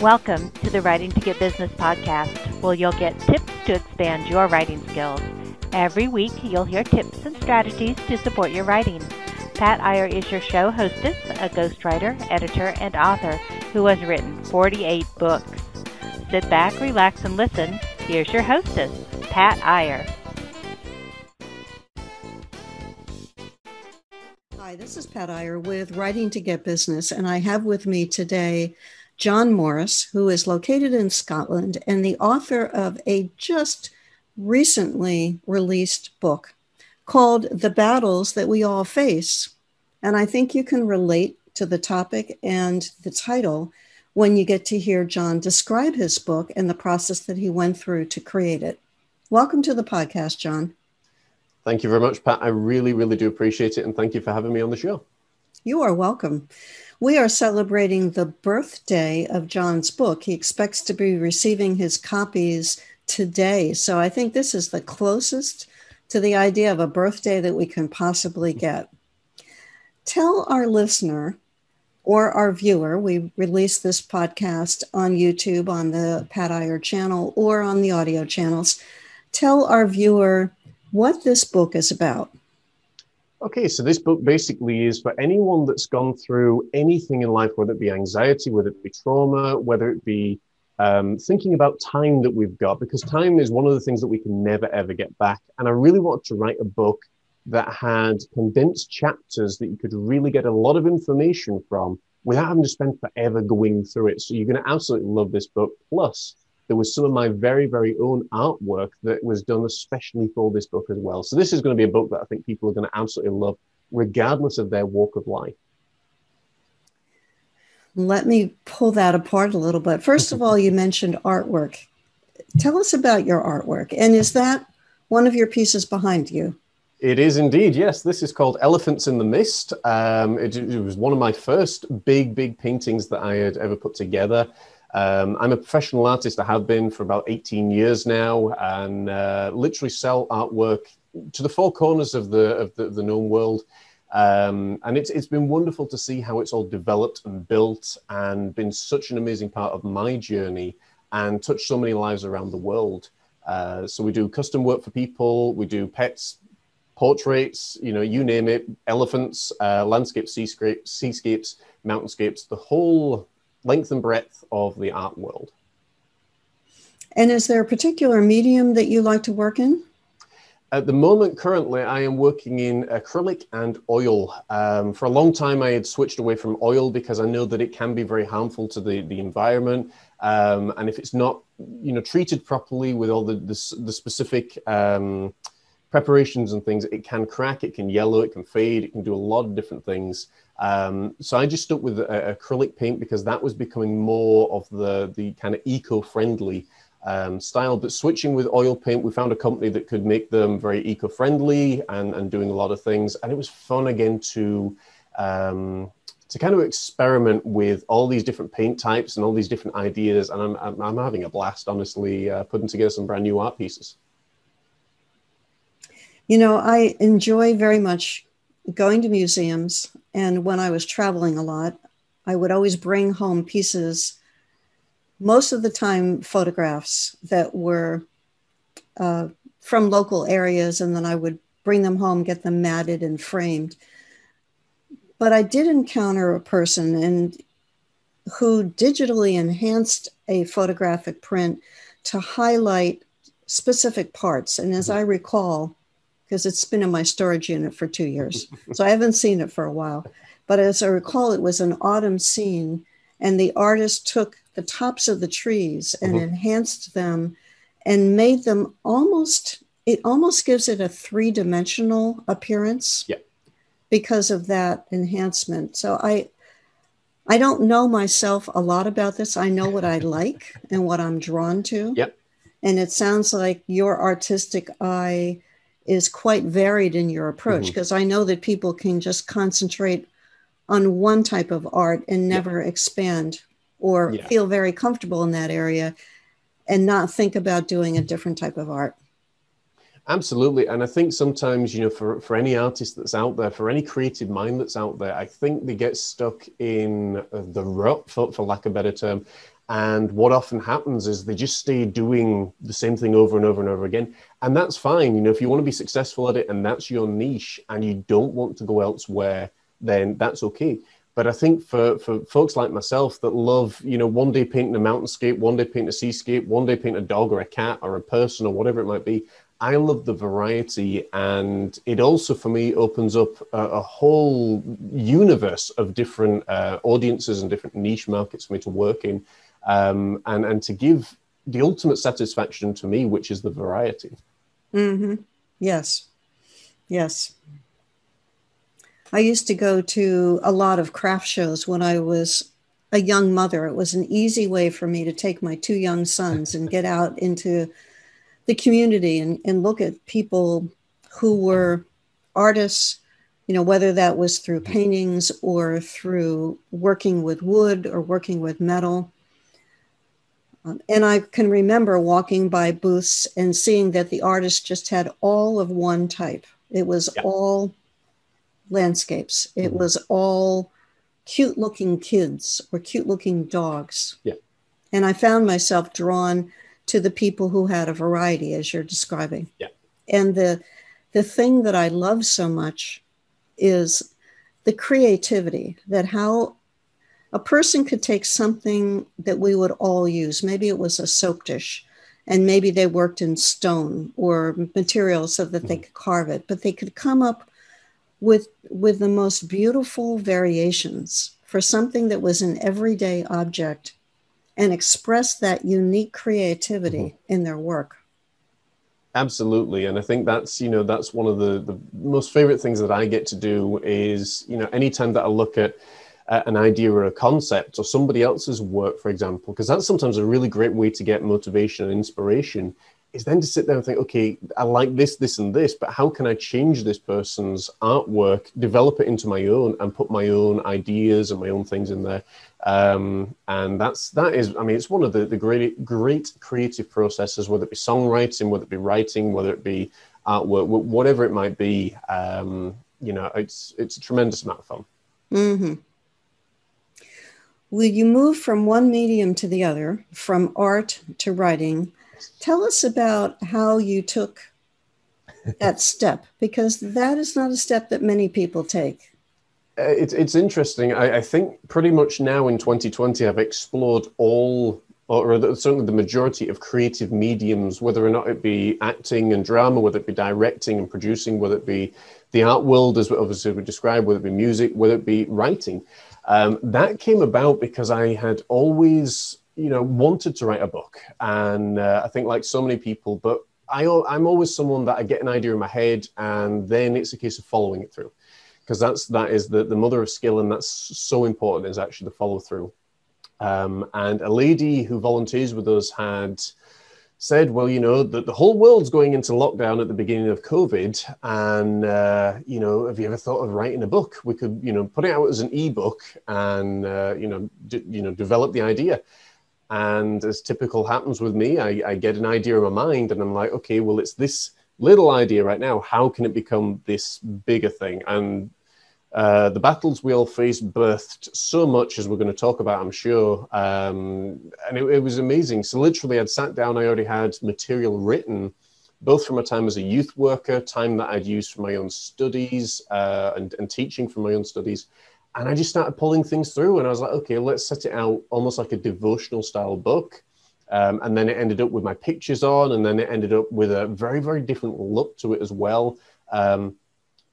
Welcome to the Writing to Get Business podcast, where you'll get tips to expand your writing skills. Every week, you'll hear tips and strategies to support your writing. Pat Iyer is your show hostess, a ghostwriter, editor, and author who has written 48 books. Sit back, relax, and listen. Here's your hostess, Pat Iyer. Hi, this is Pat Iyer with Writing to Get Business, and I have with me today John Morris, who is located in Scotland and the author of a just recently released book called The Battles That We All Face. And I think you can relate to the topic and the title when you get to hear John describe his book and the process that he went through to create it. Welcome to the podcast, John. Thank you very much, Pat. I really, really do appreciate it. And thank you for having me on the show. You are welcome. We are celebrating the birthday of John's book. He expects to be receiving his copies today. So I think this is the closest to the idea of a birthday that we can possibly get. Tell our listener or our viewer, we release this podcast on YouTube, on the Pat Iyer channel, or on the audio channels. Tell our viewer what this book is about. Okay, so this book basically is for anyone that's gone through anything in life, whether it be anxiety, whether it be trauma, whether it be um, thinking about time that we've got, because time is one of the things that we can never ever get back. And I really wanted to write a book that had condensed chapters that you could really get a lot of information from without having to spend forever going through it. So you're going to absolutely love this book. Plus, there was some of my very, very own artwork that was done especially for this book as well. So this is going to be a book that I think people are going to absolutely love, regardless of their walk of life. Let me pull that apart a little bit. First of all, you mentioned artwork. Tell us about your artwork. And is that one of your pieces behind you? It is indeed, yes. This is called Elephants in the Mist. Um, it, it was one of my first big, big paintings that I had ever put together. Um, I'm a professional artist. I have been for about 18 years now, and uh, literally sell artwork to the four corners of the of the, the known world. Um, and it's it's been wonderful to see how it's all developed and built, and been such an amazing part of my journey, and touched so many lives around the world. Uh, so we do custom work for people. We do pets, portraits, you know, you name it, elephants, uh, landscapes, seascapes, seascapes, mountainscapes, the whole length and breadth of the art world. And is there a particular medium that you like to work in? At the moment, currently, I am working in acrylic and oil. Um, for a long time, I had switched away from oil because I know that it can be very harmful to the, the environment. Um, and if it's not, you know, treated properly with all the, the, the specific um, preparations and things, it can crack, it can yellow, it can fade, it can do a lot of different things. Um, so I just stuck with uh, acrylic paint because that was becoming more of the the kind of eco-friendly um, style. But switching with oil paint, we found a company that could make them very eco-friendly and and doing a lot of things, and it was fun again to. Um, to kind of experiment with all these different paint types and all these different ideas, and I'm, I'm, I'm having a blast, honestly, uh, putting together some brand new art pieces. You know, I enjoy very much going to museums. And when I was traveling a lot, I would always bring home pieces, most of the time, photographs that were uh, from local areas. And then I would bring them home, get them matted and framed. But I did encounter a person and who digitally enhanced a photographic print to highlight specific parts. And as I recall, because it's been in my storage unit for two years. so I haven't seen it for a while. But as I recall, it was an autumn scene, and the artist took the tops of the trees and mm-hmm. enhanced them and made them almost, it almost gives it a three dimensional appearance. Yeah. Because of that enhancement. So I, I don't know myself a lot about this. I know what I like and what I'm drawn to. Yep. And it sounds like your artistic eye is quite varied in your approach because mm-hmm. I know that people can just concentrate on one type of art and never yeah. expand or yeah. feel very comfortable in that area and not think about doing a different type of art. Absolutely. And I think sometimes, you know, for, for any artist that's out there, for any creative mind that's out there, I think they get stuck in the rut, for, for lack of a better term. And what often happens is they just stay doing the same thing over and over and over again. And that's fine. You know, if you want to be successful at it and that's your niche and you don't want to go elsewhere, then that's okay. But I think for, for folks like myself that love, you know, one day painting a mountainscape, one day painting a seascape, one day paint a dog or a cat or a person or whatever it might be, I love the variety, and it also for me opens up a, a whole universe of different uh, audiences and different niche markets for me to work in, um, and and to give the ultimate satisfaction to me, which is the variety. Mm-hmm. Yes, yes. I used to go to a lot of craft shows when I was a young mother. It was an easy way for me to take my two young sons and get out into the community and, and look at people who were artists, you know, whether that was through paintings or through working with wood or working with metal. Um, and I can remember walking by booths and seeing that the artist just had all of one type. It was yeah. all landscapes. It mm-hmm. was all cute looking kids or cute looking dogs. Yeah. And I found myself drawn to the people who had a variety as you're describing. Yeah. And the the thing that I love so much is the creativity that how a person could take something that we would all use. Maybe it was a soap dish and maybe they worked in stone or material so that mm-hmm. they could carve it, but they could come up with with the most beautiful variations for something that was an everyday object and express that unique creativity mm-hmm. in their work absolutely and i think that's you know that's one of the the most favorite things that i get to do is you know anytime that i look at an idea or a concept or somebody else's work for example because that's sometimes a really great way to get motivation and inspiration is then to sit there and think, okay, I like this, this, and this, but how can I change this person's artwork, develop it into my own, and put my own ideas and my own things in there? Um, and that's that is, I mean, it's one of the, the great great creative processes, whether it be songwriting, whether it be writing, whether it be artwork, whatever it might be. Um, you know, it's it's a tremendous amount of fun. Mm-hmm. Will you move from one medium to the other, from art to writing? Tell us about how you took that step, because that is not a step that many people take. Uh, it's, it's interesting. I, I, think pretty much now in 2020, I've explored all, or certainly the majority of creative mediums, whether or not it be acting and drama, whether it be directing and producing, whether it be the art world, as obviously we described, whether it be music, whether it be writing. Um, that came about because I had always you know, wanted to write a book, and uh, I think like so many people, but I, I'm always someone that I get an idea in my head, and then it's a case of following it through, because that's that is the the mother of skill, and that's so important is actually the follow through. Um, and a lady who volunteers with us had said, well, you know, that the whole world's going into lockdown at the beginning of COVID. And, uh, you know, have you ever thought of writing a book? We could, you know, put it out as an ebook and, uh, you know, d- you know, develop the idea. And as typical happens with me, I, I, get an idea in my mind and I'm like, okay, well, it's this little idea right now. How can it become this bigger thing? And uh, the battles we all faced birthed so much as we're going to talk about, I'm sure. Um, and it, it, was amazing. So, literally, I'd sat down, I already had material written, both from my time as a youth worker, time that I'd used for my own studies uh, and, and teaching for my own studies and I just started pulling things through, and I was like, okay, let's set it out almost like a devotional style book. Um, and then it ended up with my pictures on, and then it ended up with a very, very different look to it as well. Um,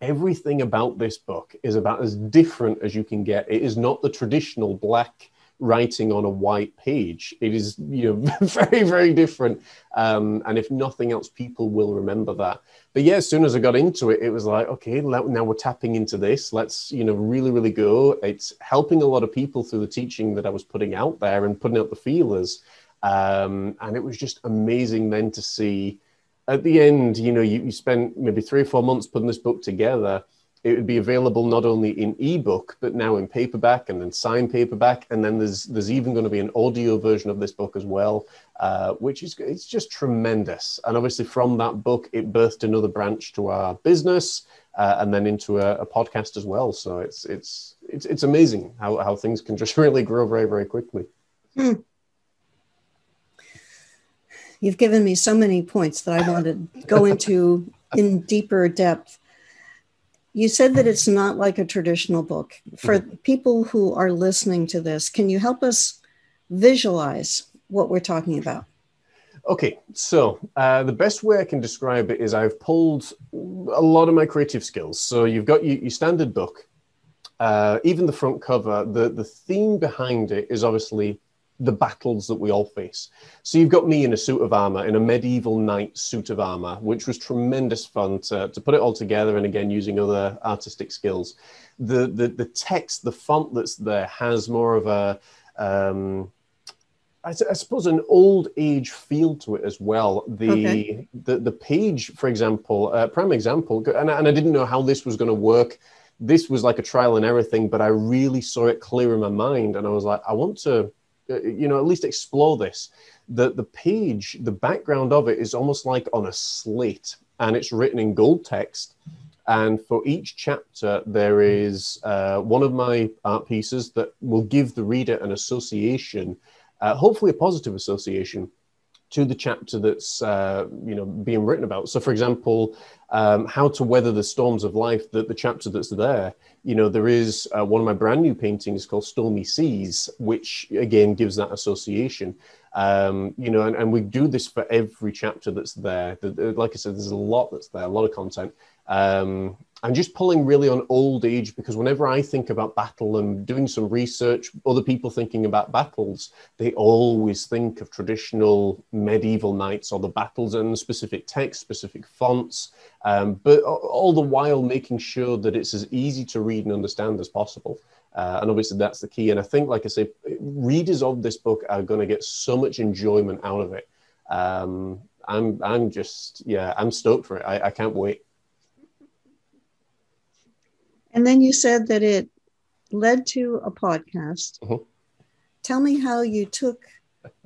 everything about this book is about as different as you can get. It is not the traditional black writing on a white page. It is, you know, very, very different. Um, and if nothing else, people will remember that. But yeah, as soon as I got into it, it was like, okay, now we're tapping into this. Let's, you know, really, really go. It's helping a lot of people through the teaching that I was putting out there and putting out the feelers. Um, and it was just amazing then to see at the end, you know, you, you spent maybe three or four months putting this book together. It would be available not only in ebook but now in paperback and then signed paperback. And then there's there's even going to be an audio version of this book as well uh, which is it's just tremendous. And obviously from that book it birthed another branch to our business uh, and then into a, a, podcast as well. So it's it's it's, it's amazing how, how things can just really grow very very quickly. Hmm. You've given me so many points that i want to go into in deeper depth you said that it's not like a traditional book. For mm-hmm. people who are listening to this, can you help us visualize what we're talking about? Okay, so uh, the best way I can describe it is I've pulled a lot of my creative skills. So you've got your, your standard book, uh, even the front cover. The the theme behind it is obviously the battles that we all face. So you've got me in a suit of armor, in a medieval knight suit of armor, which was tremendous fun to, to put it all together. And again, using other artistic skills. The, the, the text, the font that's there has more of a, um, I, I suppose, an old age feel to it as well. The, okay. the, the page, for example, uh, prime example, and, and I didn't know how this was going to work this was like a trial and error thing, but I really saw it clear in my mind. And I was like, I want to you know, at least explore this. The, the page, the background of it is almost like on a slate and it's written in gold text. And for each chapter, there is uh, one of my art pieces that will give the reader an association, uh, hopefully a positive association to the chapter that's uh, you know being written about. So, for example, um, how to weather the storms of life. The, the chapter that's there, you know, there is uh, one of my brand new paintings called Stormy Seas, which again gives that association. Um, you know, and, and we do this for every chapter that's there. The, the, like I said, there's a lot that's there, a lot of content. Um, I'm just pulling really on old age because whenever I think about battle and doing some research, other people thinking about battles, they always think of traditional medieval knights or the battles and specific text, specific fonts, um, but all the while making sure that it's as easy to read and understand as possible. Uh, and obviously that's the key. And I think, like I say, readers of this book are going to get so much enjoyment out of it. Um, I'm, I'm just, yeah, I'm stoked for it. I, I can't wait. And then you said that it led to a podcast. Uh-huh. Tell me how you took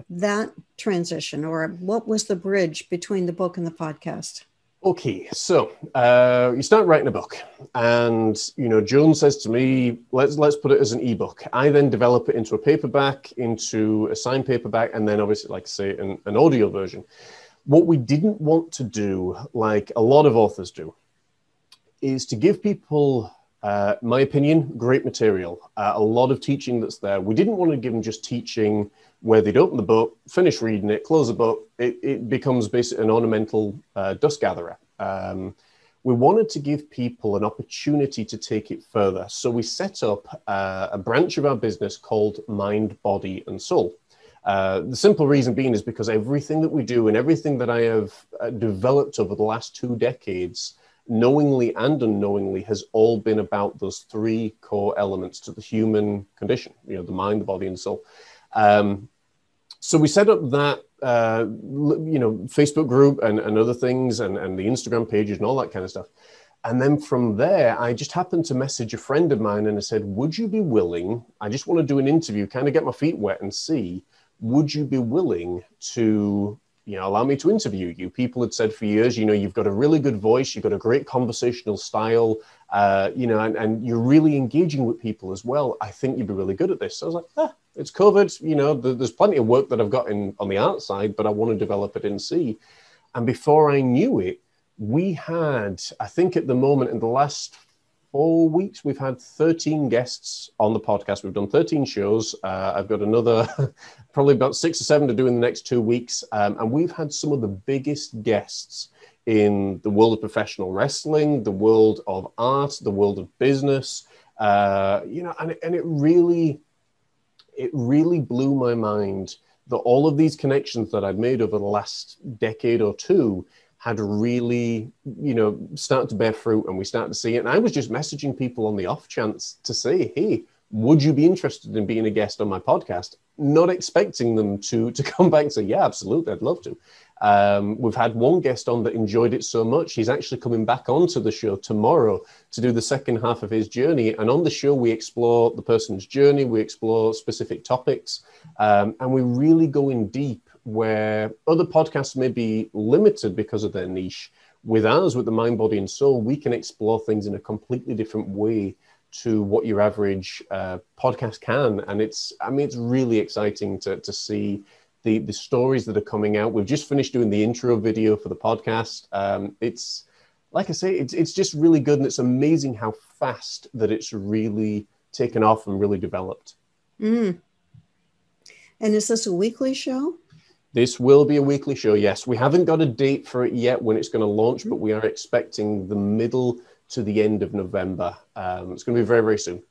that transition or what was the bridge between the book and the podcast? Okay, so uh, you start writing a book, and you know Joan says to me, "Let's let's put it as an ebook." I then develop it into a paperback, into a signed paperback, and then obviously, like I say, an, an audio version. What we didn't want to do, like a lot of authors do, is to give people uh, my opinion, great material. Uh, a lot of teaching that's there. We didn't want to give them just teaching where they'd open the book, finish reading it, close the book. It, it becomes basically an ornamental uh, dust gatherer. Um, we wanted to give people an opportunity to take it further. So we set up uh, a branch of our business called Mind, Body, and Soul. Uh, the simple reason being is because everything that we do and everything that I have uh, developed over the last two decades knowingly and unknowingly has all been about those three core elements to the human condition you know the mind the body and soul. Um, so we set up that uh, you know facebook group and, and other things and, and the instagram pages and all that kind of stuff. And then from there i just happened to message a friend of mine and i said would you be willing i just want to do an interview kind of get my feet wet and see would you be willing to you know, allow me to interview you. People had said for years, you know, you've got a really good voice, you've got a great conversational style, uh, you know, and, and you're really engaging with people as well. I think you'd be really good at this. So I was like, ah, it's covered. You know, there's plenty of work that I've got in on the art side, but I want to develop it in C. And before I knew it, we had, I think at the moment in the last four weeks, we've had 13 guests on the podcast. We've done 13 shows. Uh, I've got another, probably about six or seven to do in the next two weeks. Um, and we've had some of the biggest guests in the world of professional wrestling, the world of art, the world of business. Uh, you know, and, and it really, it really blew my mind that all of these connections that I'd made over the last decade or two had really, you know, started to bear fruit and we started to see it. And I was just messaging people on the off chance to say, hey, would you be interested in being a guest on my podcast? Not expecting them to to come back and say, yeah, absolutely, I'd love to. Um, we've had one guest on that enjoyed it so much, he's actually coming back onto the show tomorrow to do the second half of his journey. And on the show, we explore the person's journey, we explore specific topics, um, and we really go in deep where other podcasts may be limited because of their niche. With ours, with the mind, body, and soul, we can explore things in a completely different way to what your average uh, podcast can. And it's, I mean, it's really exciting to, to see the, the stories that are coming out. We've just finished doing the intro video for the podcast. Um, it's, like I say, it's, it's just really good. And it's amazing how fast that it's really taken off and really developed. Mm. And is this a weekly show? This will be a weekly show, yes. We haven't got a date for it yet when it's going to launch, but we are expecting the middle to the end of November. Um, it's going to be very, very soon.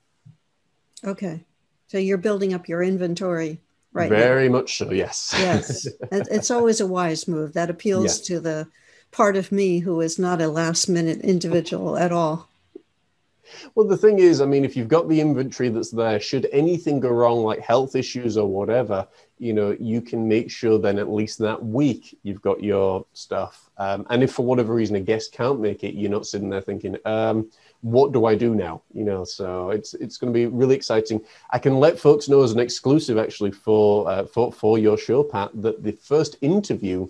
Okay. So you're building up your inventory right Very now. much so, yes. yes. It's always a wise move. That appeals to the part of me who is not a last minute individual at all. Well, the thing is, I mean, if you've got the inventory that's there, should anything go wrong, like health issues or whatever, you know, you can make sure then at least that week you've got your stuff. Um, and if for whatever reason a guest can't make it, you're not sitting there thinking, um, what do I do now? You know, so it's it's going to be really exciting. I can let folks know as an exclusive, actually, for uh, for for your show, Pat, that the first interview,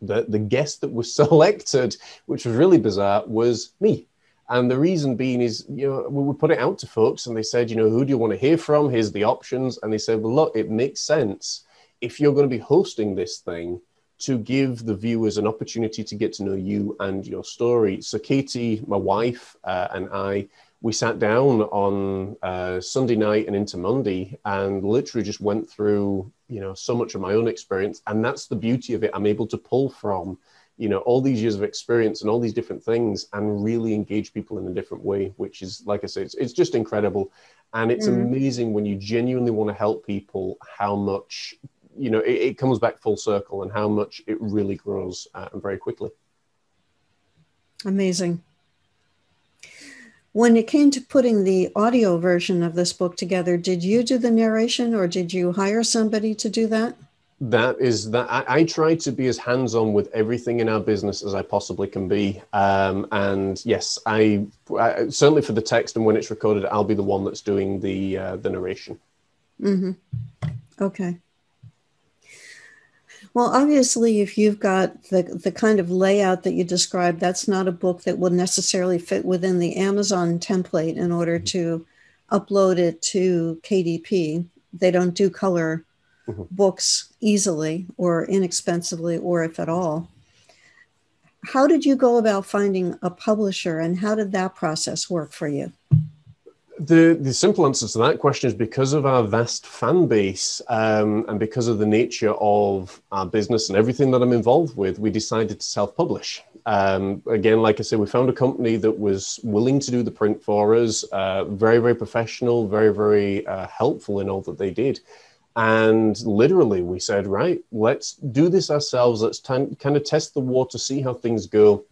the the guest that was selected, which was really bizarre, was me. And the reason being is, you know, we put it out to folks and they said, you know, who do you want to hear from? Here's the options. And they said, well, look, it makes sense if you're going to be hosting this thing to give the viewers an opportunity to get to know you and your story. So, Katie, my wife, uh, and I, we sat down on uh, Sunday night and into Monday and literally just went through, you know, so much of my own experience. And that's the beauty of it. I'm able to pull from you know all these years of experience and all these different things and really engage people in a different way which is like i say it's, it's just incredible. And it's mm. amazing when you genuinely want to help people how much you know it, it, comes back full circle and how much it really grows uh, very quickly. Amazing. When it came to putting the audio version of this book together did you do the narration or did you hire somebody to do that that is that I, I, try to be as hands-on with everything in our business as I possibly can be. Um, and yes, I, I, certainly for the text and when it's recorded, I'll be the one that's doing the uh, the narration. Mm-hmm. Okay. Well, obviously, if you've got the, the kind of layout that you described, that's not a book that will necessarily fit within the Amazon template in order to upload it to KDP. They don't do color mm-hmm. books easily or inexpensively, or if at all. How did you go about finding a publisher and how did that process work for you? The, the simple answer to that question is because of our vast fan base um, and because of the nature of our business and everything that I'm involved with, we decided to self publish. Um, again, like I said, we found a company that was willing to do the print for us, uh, very, very professional, very, very uh, helpful in all that they did. And literally, we said, right, let's do this ourselves. Let's t- kind of test the water, see how things go.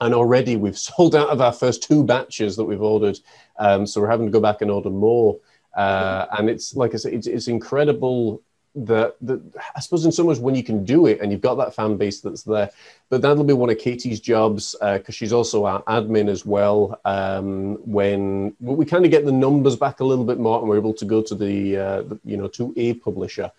And already we've sold out of our first two batches that we've ordered. Um, so we're having to go back and order more. Uh, and it's like I said, it's, it's incredible that, that I suppose in some ways when you can do it and you've got that fan base that's there, but that'll be one of Katie's jobs because uh, she's also our admin as well. Um, when we kind of get the numbers back a little bit more and we're able to go to the, uh, the you know to a publisher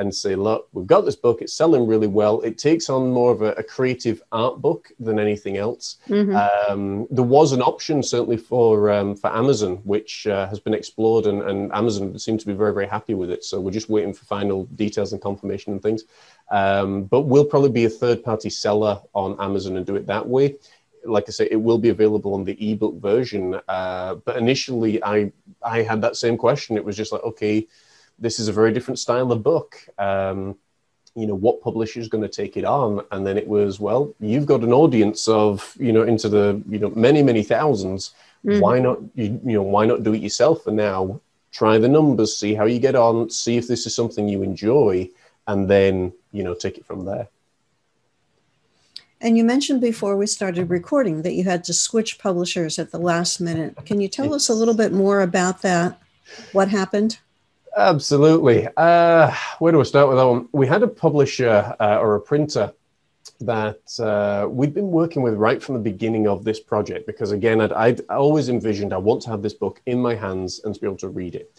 and say, look, we've got this book, it's selling really well. It takes on more of a, a creative art book than anything else. Mm-hmm. Um, there was an option certainly for um, for Amazon, which uh, has been explored, and, and Amazon seems to be very very happy with it. So we're just waiting for final details and confirmation and things. Um, but we'll probably be a third party seller on Amazon and do it that way like I say, it will be available on the ebook version. Uh, but initially, I I had that same question. It was just like, okay, this is a very different style of book. Um, you know, what publisher is going to take it on? And then it was, well, you've got an audience of, you know, into the, you know, many, many 1000s mm-hmm. Why not, you, you know, why not do it yourself? And now try the numbers, see how you get on, see if this is something you enjoy, and then, you know, take it from there. And you mentioned before we started recording that you had to switch publishers at the last minute. Can you tell us a little bit more about that? What happened? Absolutely. Uh, where do I start with that one? We had a publisher uh, or a printer that uh, we've been working with right from the beginning of this project because again I'd, I'd, always envisioned i want to have this book in my hands and to be able to read it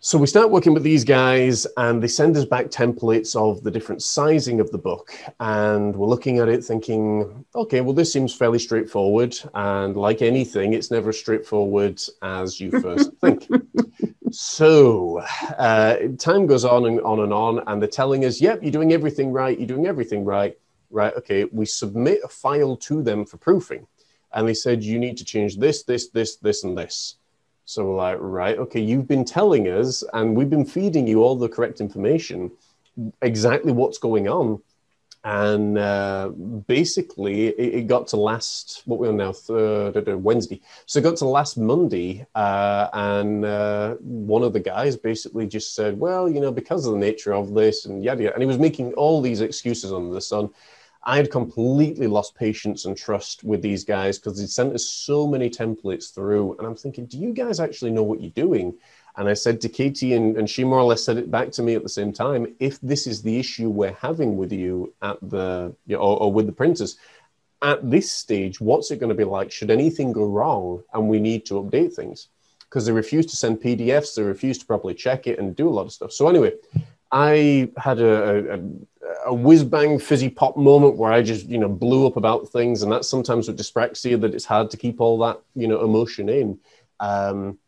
so we start working with these guys and they send us back templates of the different sizing of the book and we're looking at it thinking okay well this seems fairly straightforward and like anything it's never as straightforward as you first think so uh, time goes on and on and on, and they're telling us, "Yep, you're doing everything right. You're doing everything right." Right? Okay. We submit a file to them for proofing, and they said you need to change this, this, this, this, and this. So we're like, right, okay, you've been telling us, and we've been feeding you all the correct information, exactly what's going on and uh, basically it, it, got to last what we're now third Wednesday, so it got to last Monday, uh, and uh, one of the guys basically just said, "Well, you know, because of the nature of this and yada yada," and he was making all these excuses under the sun. I had completely lost patience and trust with these guys because they sent us so many templates through, and I'm thinking, do you guys actually know what you're doing? And I said to Katie, and, and she more or less said it back to me at the same time if this is the issue we're having with you at the, or, or with the printers, at this stage, what's it going to be like? Should anything go wrong and we need to update things? Because they refuse to send PDFs, they refuse to properly check it and do a lot of stuff. So, anyway, I had a, a, a whiz bang fizzy pop moment where I just, you know, blew up about things. And that's sometimes with dyspraxia that it's hard to keep all that, you know, emotion in. Um,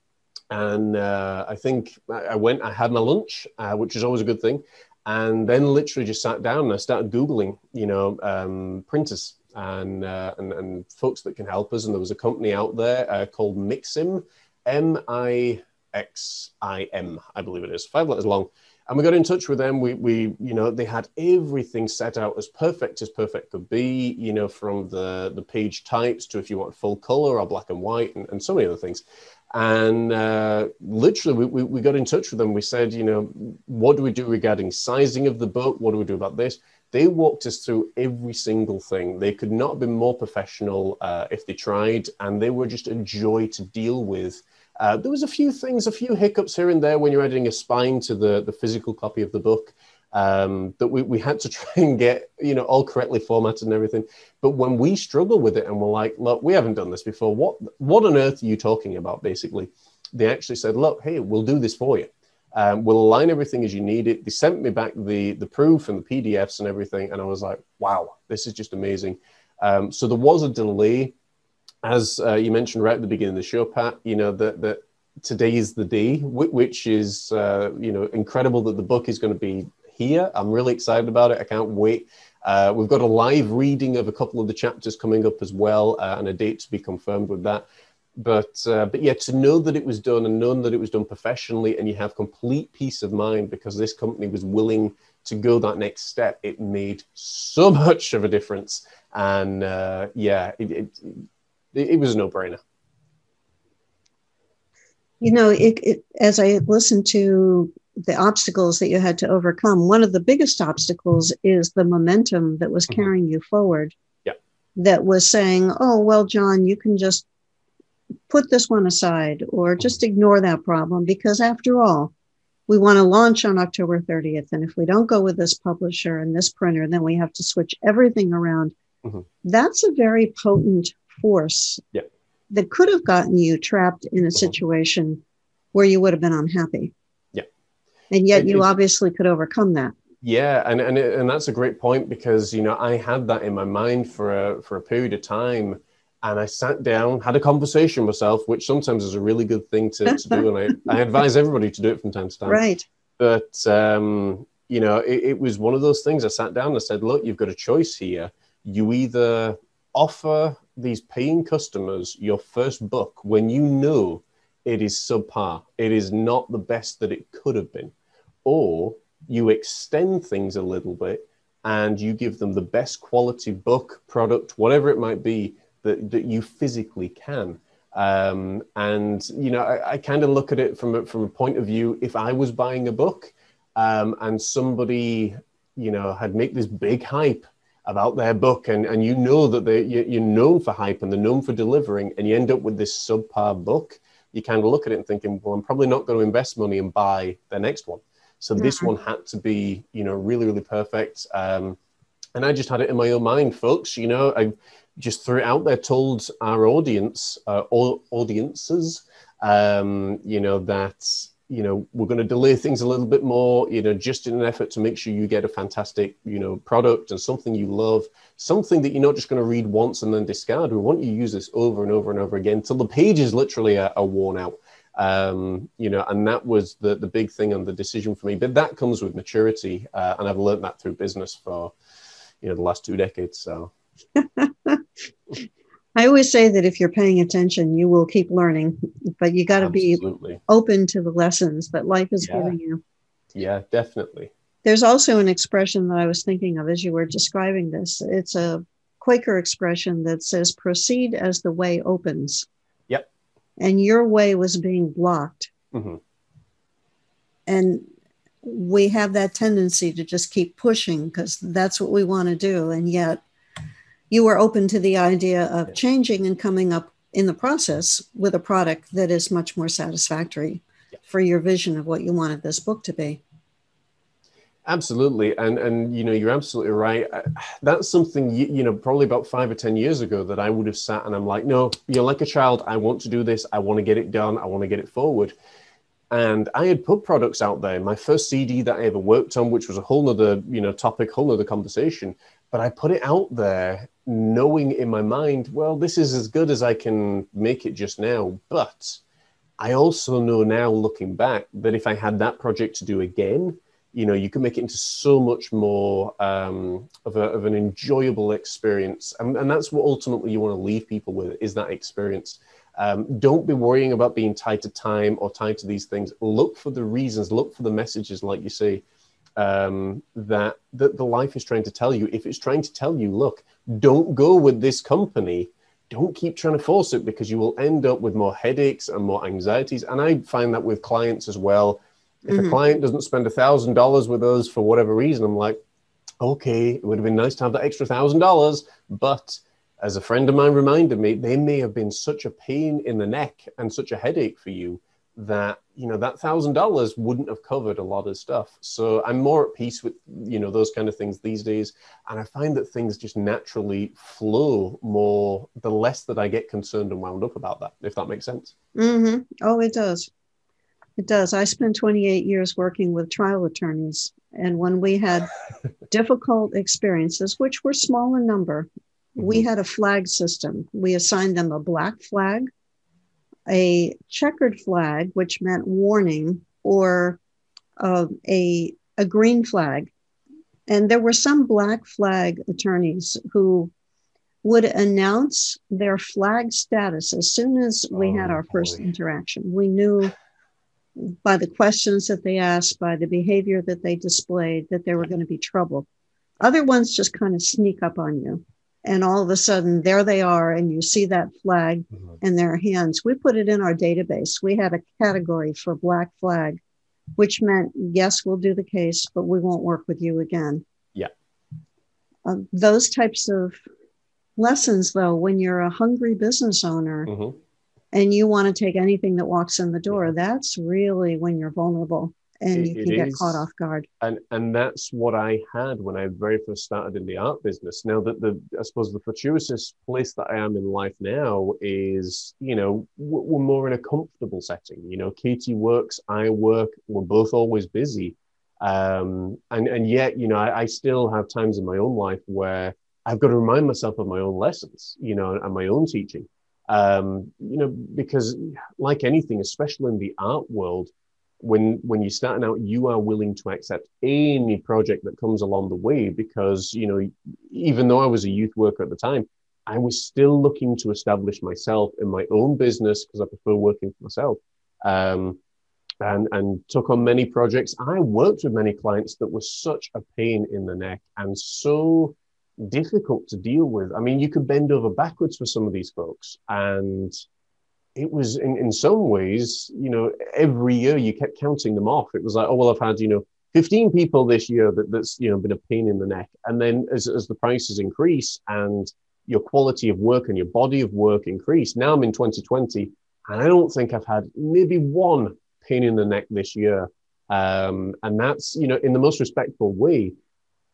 and uh, I think I went, I had my lunch, uh, which is always a good thing. And then literally just sat down and I started Googling, you know, um, printers and, uh, and, and, folks that can help us. And there was a company out there uh, called Mixim, M I X I M, I believe it is, five letters long. And we got in touch with them. We, we, you know, they had everything set out as perfect as perfect could be, you know, from the, the page types to if you want full color or black and white and, and so many other things. And uh, literally, we, we, we, got in touch with them. We said, you know, what do we do regarding sizing of the book? What do we do about this? They walked us through every single thing. They could not have been more professional uh, if they tried, and they were just a joy to deal with. Uh, there was a few things, a few hiccups here and there when you're adding a spine to the, the physical copy of the book um, that we, we had to try and get, you know, all correctly formatted and everything. But when we struggle with it and we're like, look, we haven't done this before. What, what on earth are you talking about? Basically, they actually said, look, hey, we'll do this for you. Um, we'll align everything as you need it. They sent me back the, the proof and the PDFs and everything. And I was like, wow, this is just amazing. Um, so there was a delay. As uh, you mentioned right at the beginning of the show, Pat, you know, that, that today is the day, which is, uh, you know, incredible that the book is going to be here. I'm really excited about it. I can't wait. Uh, we've got a live reading of a couple of the chapters coming up as well, uh, and a date to be confirmed with that. But uh, but yeah, to know that it was done and known that it was done professionally, and you have complete peace of mind because this company was willing to go that next step, it made so much of a difference. And uh, yeah, it, it, it was a no brainer. You know, it, it, as I listened to the obstacles that you had to overcome. One of the biggest obstacles is the momentum that was mm-hmm. carrying you forward. Yeah. That was saying, oh, well, John, you can just put this one aside or mm-hmm. just ignore that problem because after all, we want to launch on October 30th. And if we don't go with this publisher and this printer, then we have to switch everything around. Mm-hmm. That's a very potent force yeah. that could have gotten you trapped in a mm-hmm. situation where you would have been unhappy and yet you obviously could overcome that yeah and and, and that's a great point because you know i had that in my mind for a for a period of time and i sat down had a conversation myself which sometimes is a really good thing to, to do and I, I advise everybody to do it from time to time right but um you know it, it was one of those things i sat down and i said look you've got a choice here you either offer these paying customers your first book when you know it is subpar. It is not the best that it could have been. Or you extend things a little bit and you give them the best quality book, product, whatever it might be that, that you physically can. Um, and, you know, I, I kind of look at it from a, from a point of view if I was buying a book um, and somebody, you know, had made this big hype about their book and, and you know that they, you're known for hype and they're known for delivering and you end up with this subpar book you kind of look at it and thinking, well, I'm probably not going to invest money and buy the next one. So mm-hmm. this one had to be, you know, really, really perfect. Um, and I just had it in my own mind, folks. You know, I just threw it out there, told our audience, uh, audiences, um, you know, that you know we're going to delay things a little bit more you know just in an effort to make sure you get a fantastic you know product and something you love something that you're not just going to read once and then discard we want you to use this over and over and over again till the pages literally are, are worn out um, you know and that was the the big thing and the decision for me but that comes with maturity uh, and i've learned that through business for you know the last two decades so I always say that if you're paying attention, you will keep learning, but you got to be open to the lessons that life is yeah. giving you. Yeah, definitely. There's also an expression that I was thinking of as you were describing this. It's a Quaker expression that says, proceed as the way opens. And your way was being blocked. Mm-hmm. And we have that tendency to just keep pushing because that's what we want to do. And yet, you were open to the idea of changing and coming up in the process with a product that is much more satisfactory yeah. for your vision of what you wanted this book to be absolutely and and you know you're absolutely right. Uh, that's something you, you know probably about five or ten years ago that i would have sat and i'm like no you're like a child. I want to do this. I want to get it done. I want to get it forward. And i had put products out there my first cd that i ever worked on which was a whole other you know topic whole other conversation. But i put it out there knowing in my mind, well, this is as good as I can make it just now. But I also know now, looking back, that if I had that project to do again, you know, you can make it into so much more um, of, a, of an enjoyable experience. And, and that's what ultimately you want to leave people with is that experience. Um, don't be worrying about being tied to time or tied to these things. Look for the reasons, look for the messages, like you say, um, that, that the life is trying to tell you. If it's trying to tell you, look, don't go with this company don't keep trying to force it because you will end up with more headaches and more anxieties and i find that with clients as well if mm-hmm. a client doesn't spend a thousand dollars with us for whatever reason i'm like okay it would have been nice to have that extra thousand dollars. But as a friend of mine reminded me they may have been such a pain in the neck and such a headache for you that you know that thousand dollars wouldn't have covered a lot of stuff. So i'm more at peace with you know those kind of things these days. And i find that things just naturally flow more the less that i get concerned and wound up about that if that makes sense. Mm-hmm. oh it does it does i spent 28 years working with trial attorneys and when we had difficult experiences which were small in number mm-hmm. we had a flag system we assigned them a black flag a checkered flag, which meant warning, or uh, a, a green flag. And there were some black flag attorneys who would announce their flag status as soon as we oh, had our first boy. interaction. We knew by the questions that they asked, by the behavior that they displayed, that there were going to be trouble. Other ones just kind of sneak up on you and all of a sudden there they are and you see that flag mm-hmm. in their hands we put it in our database we had a category for black flag which meant yes we'll do the case but we won't work with you again yeah uh, those types of lessons though when you're a hungry business owner mm-hmm. And you want to take anything that walks in the door that's really when you're vulnerable and it, you can get is. caught off guard. And and that's what I had when I very first started in the art business. Now that the I suppose the fortuitous place that I am in life now is, you know, we're more in a comfortable setting. You know, Katie works, I work, we're both always busy. Um, and and yet, you know, I, I still have times in my own life where I've got to remind myself of my own lessons, you know, and my own teaching. Um, you know, because like anything, especially in the art world, when when you're starting out you are willing to accept any project that comes along the way because you know even though i was a youth worker at the time i was still looking to establish myself in my own business because i prefer working for myself. Um, and and took on many projects. I worked with many clients that were such a pain in the neck and so difficult to deal with i mean you could bend over backwards for some of these folks and it was in, in some ways, you know, every year you kept counting them off. It was like, oh, well, I've had, you know, 15 people this year that, that's, you know, been a pain in the neck. And then as, as the prices increase and your quality of work and your body of work increase, now I'm in 2020 and I don't think I've had maybe one pain in the neck this year. Um, and that's, you know, in the most respectful way.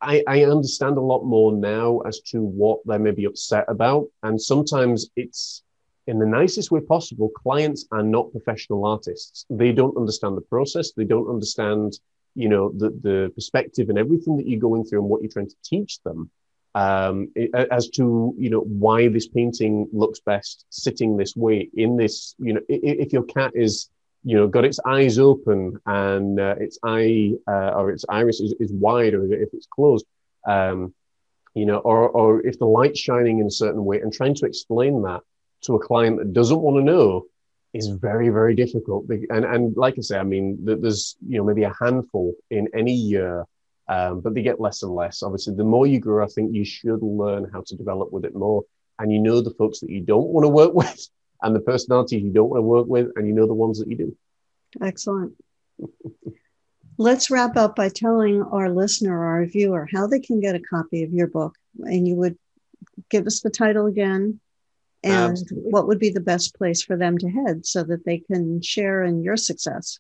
I, I understand a lot more now as to what they may be upset about. And sometimes it's in the nicest way possible. Clients are not professional artists. They don't understand the process. They don't understand, you know, the, the perspective and everything that you're going through and what you're trying to teach them um, as to you know why this painting looks best sitting this way in this you know if your cat is you know got its eyes open and uh, its eye uh, or its iris is, is wide or if it's closed um, you know or, or if the light's shining in a certain way and trying to explain that to a client that doesn't want to know is very very difficult and and like i say i mean there's you know maybe a handful in any year um, but they get less and less. Obviously, the more you grow, I think you should learn how to develop with it more. And you know the folks that you don't want to work with, and the personalities you don't want to work with, and you know the ones that you do. Excellent. Let's wrap up by telling our listener, our viewer, how they can get a copy of your book. And you would give us the title again and Absolutely. what would be the best place for them to head so that they can share in your success.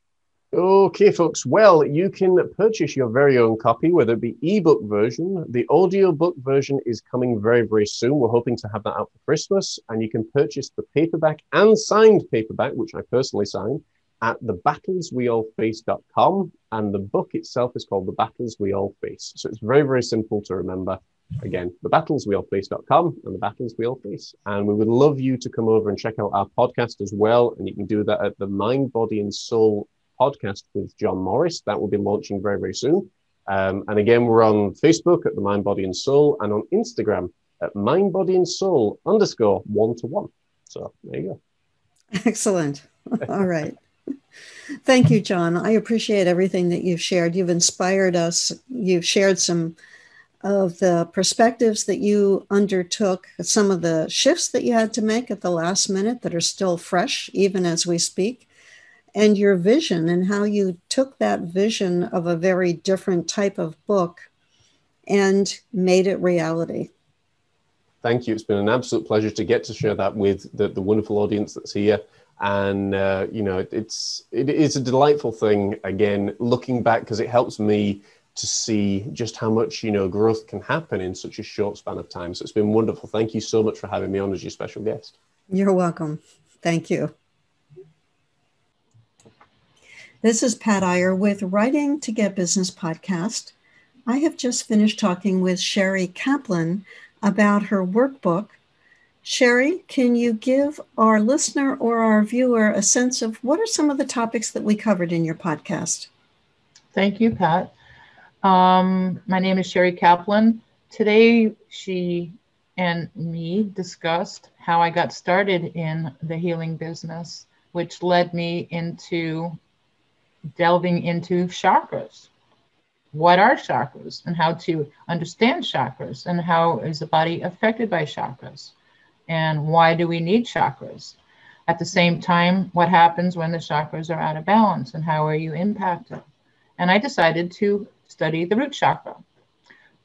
Okay, folks. Well, you can purchase your very own copy, whether it be ebook version. The audiobook version is coming very, very soon. We're hoping to have that out for Christmas. And you can purchase the paperback and signed paperback, which I personally signed, at thebattlesweallface.com. And the book itself is called The Battles We All Face. So it's very, very simple to remember. Again, thebattlesweallface.com and the battles we all face. And we would love you to come over and check out our podcast as well. And you can do that at the Mind, Body, and Soul podcast with John Morris. That will be launching very, very soon. Um, and again, we're on Facebook at the Mind, Body, and Soul, and on Instagram at Mind, Body, and Soul underscore one to one. So there you go. Excellent. All right. Thank you, John. I appreciate everything that you've shared. You've inspired us. You've shared some of the perspectives that you undertook, some of the shifts that you had to make at the last minute that are still fresh, even as we speak and your vision and how you took that vision of a very different type of book and made it reality. Thank you. It's been an absolute pleasure to get to share that with the, the wonderful audience that's here. And, uh, you know, it's, it is a delightful thing, again, looking back, because it helps me to see just how much, you know, growth can happen in such a short span of time. So it's been wonderful. Thank you so much for having me on as your special guest. You're welcome. Thank you. This is Pat Iyer with Writing to Get Business podcast. I have just finished talking with Sherry Kaplan about her workbook. Sherry, can you give our listener or our viewer a sense of what are some of the topics that we covered in your podcast? Thank you, Pat. Um, my name is Sherry Kaplan. Today, she and me discussed how I got started in the healing business, which led me into delving into chakras. What are chakras and how to understand chakras and how is the body affected by chakras and why do we need chakras? At the same time, what happens when the chakras are out of balance and how are you impacted? And I decided to study the root chakra.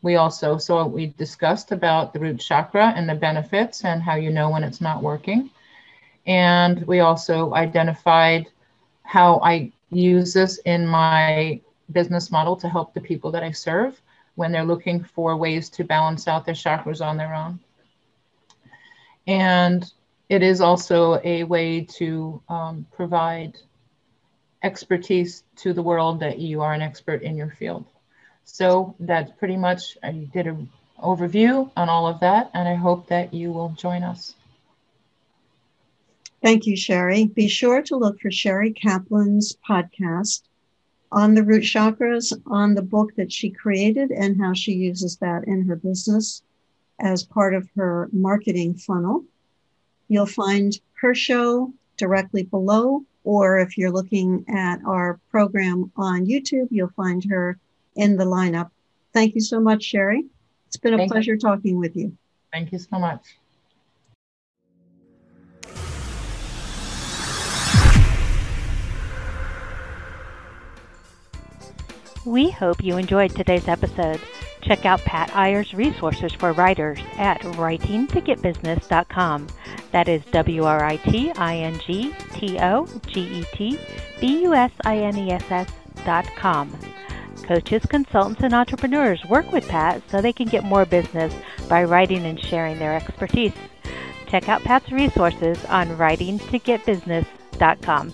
We also, so we discussed about the root chakra and the benefits and how you know when it's not working. And we also identified how I use this in my business model to help the people that I serve when they're looking for ways to balance out their chakras on their own. And it is also a way to um, provide expertise to the world that you are an expert in your field. So that's pretty much, I did an overview on all of that, and I hope that you will join us. Thank you, Sherry. Be sure to look for Sherry Kaplan's podcast on the root chakras, on the book that she created, and how she uses that in her business as part of her marketing funnel. You'll find her show directly below, or if you're looking at our program on YouTube, you'll find her in the lineup. Thank you so much, Sherry. It's been a Thank pleasure you. talking with you. Thank you so much. We hope you enjoyed today's episode. Check out Pat Iyer's resources for writers at writingtogetbusiness.com. That is W R I T I N G T O G E T B U S I N E S S dot com. Coaches, consultants, and entrepreneurs work with Pat so they can get more business by writing and sharing their expertise. Check out Pat's resources on writingtogetbusiness.com.